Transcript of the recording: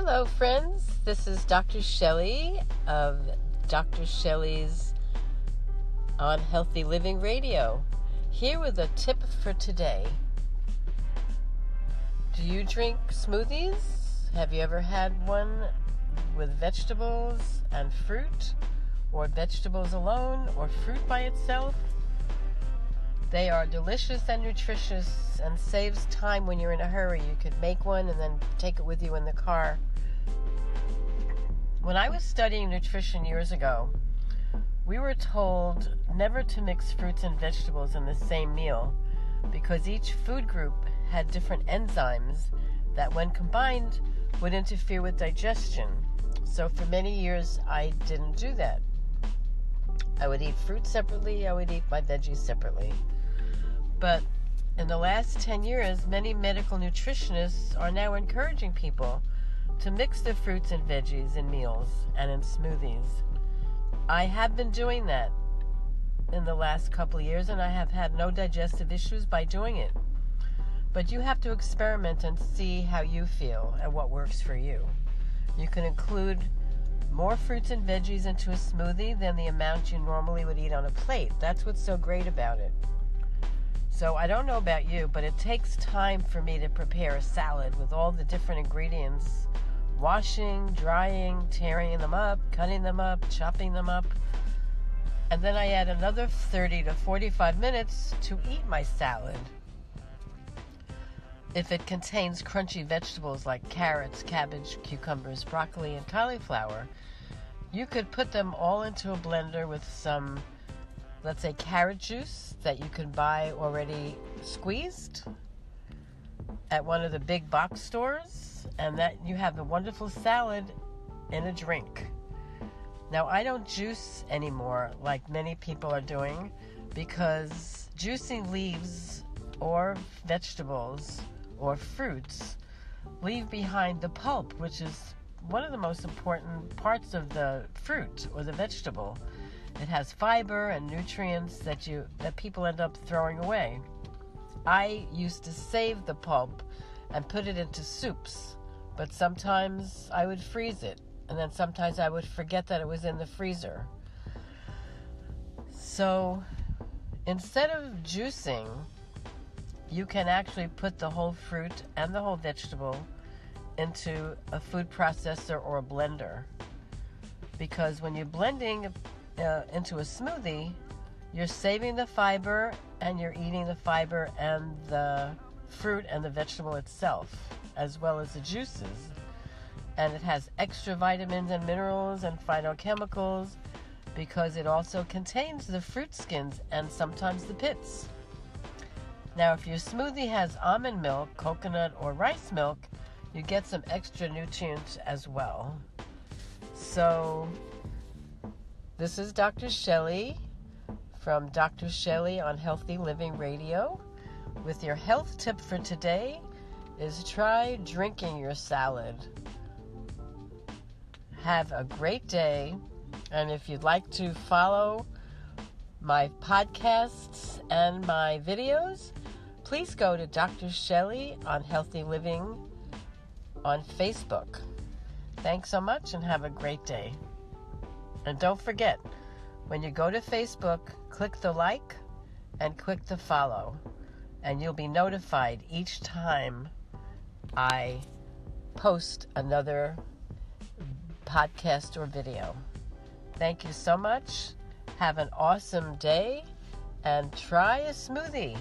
Hello, friends. This is Dr. Shelley of Dr. Shelley's on Healthy Living Radio. Here with a tip for today. Do you drink smoothies? Have you ever had one with vegetables and fruit, or vegetables alone, or fruit by itself? They are delicious and nutritious and saves time when you're in a hurry. You could make one and then take it with you in the car. When I was studying nutrition years ago, we were told never to mix fruits and vegetables in the same meal because each food group had different enzymes that, when combined, would interfere with digestion. So, for many years, I didn't do that. I would eat fruit separately, I would eat my veggies separately. But in the last 10 years, many medical nutritionists are now encouraging people to mix their fruits and veggies in meals and in smoothies. I have been doing that in the last couple of years and I have had no digestive issues by doing it. But you have to experiment and see how you feel and what works for you. You can include more fruits and veggies into a smoothie than the amount you normally would eat on a plate. That's what's so great about it. So I don't know about you, but it takes time for me to prepare a salad with all the different ingredients washing, drying, tearing them up, cutting them up, chopping them up. And then I add another 30 to 45 minutes to eat my salad. If it contains crunchy vegetables like carrots, cabbage, cucumbers, broccoli, and cauliflower, you could put them all into a blender with some let's say carrot juice that you can buy already squeezed at one of the big box stores and that you have a wonderful salad in a drink. Now I don't juice anymore like many people are doing because juicing leaves or vegetables or fruits leave behind the pulp which is one of the most important parts of the fruit or the vegetable it has fiber and nutrients that you that people end up throwing away. I used to save the pulp and put it into soups, but sometimes I would freeze it, and then sometimes I would forget that it was in the freezer. So instead of juicing, you can actually put the whole fruit and the whole vegetable into a food processor or a blender. Because when you're blending uh, into a smoothie, you're saving the fiber and you're eating the fiber and the fruit and the vegetable itself, as well as the juices. And it has extra vitamins and minerals and phytochemicals because it also contains the fruit skins and sometimes the pits. Now, if your smoothie has almond milk, coconut, or rice milk, you get some extra nutrients as well. So, this is Dr. Shelley from Dr. Shelley on Healthy Living Radio. With your health tip for today is try drinking your salad. Have a great day. And if you'd like to follow my podcasts and my videos, please go to Dr. Shelley on Healthy Living on Facebook. Thanks so much and have a great day. And don't forget, when you go to Facebook, click the like and click the follow, and you'll be notified each time I post another podcast or video. Thank you so much. Have an awesome day and try a smoothie.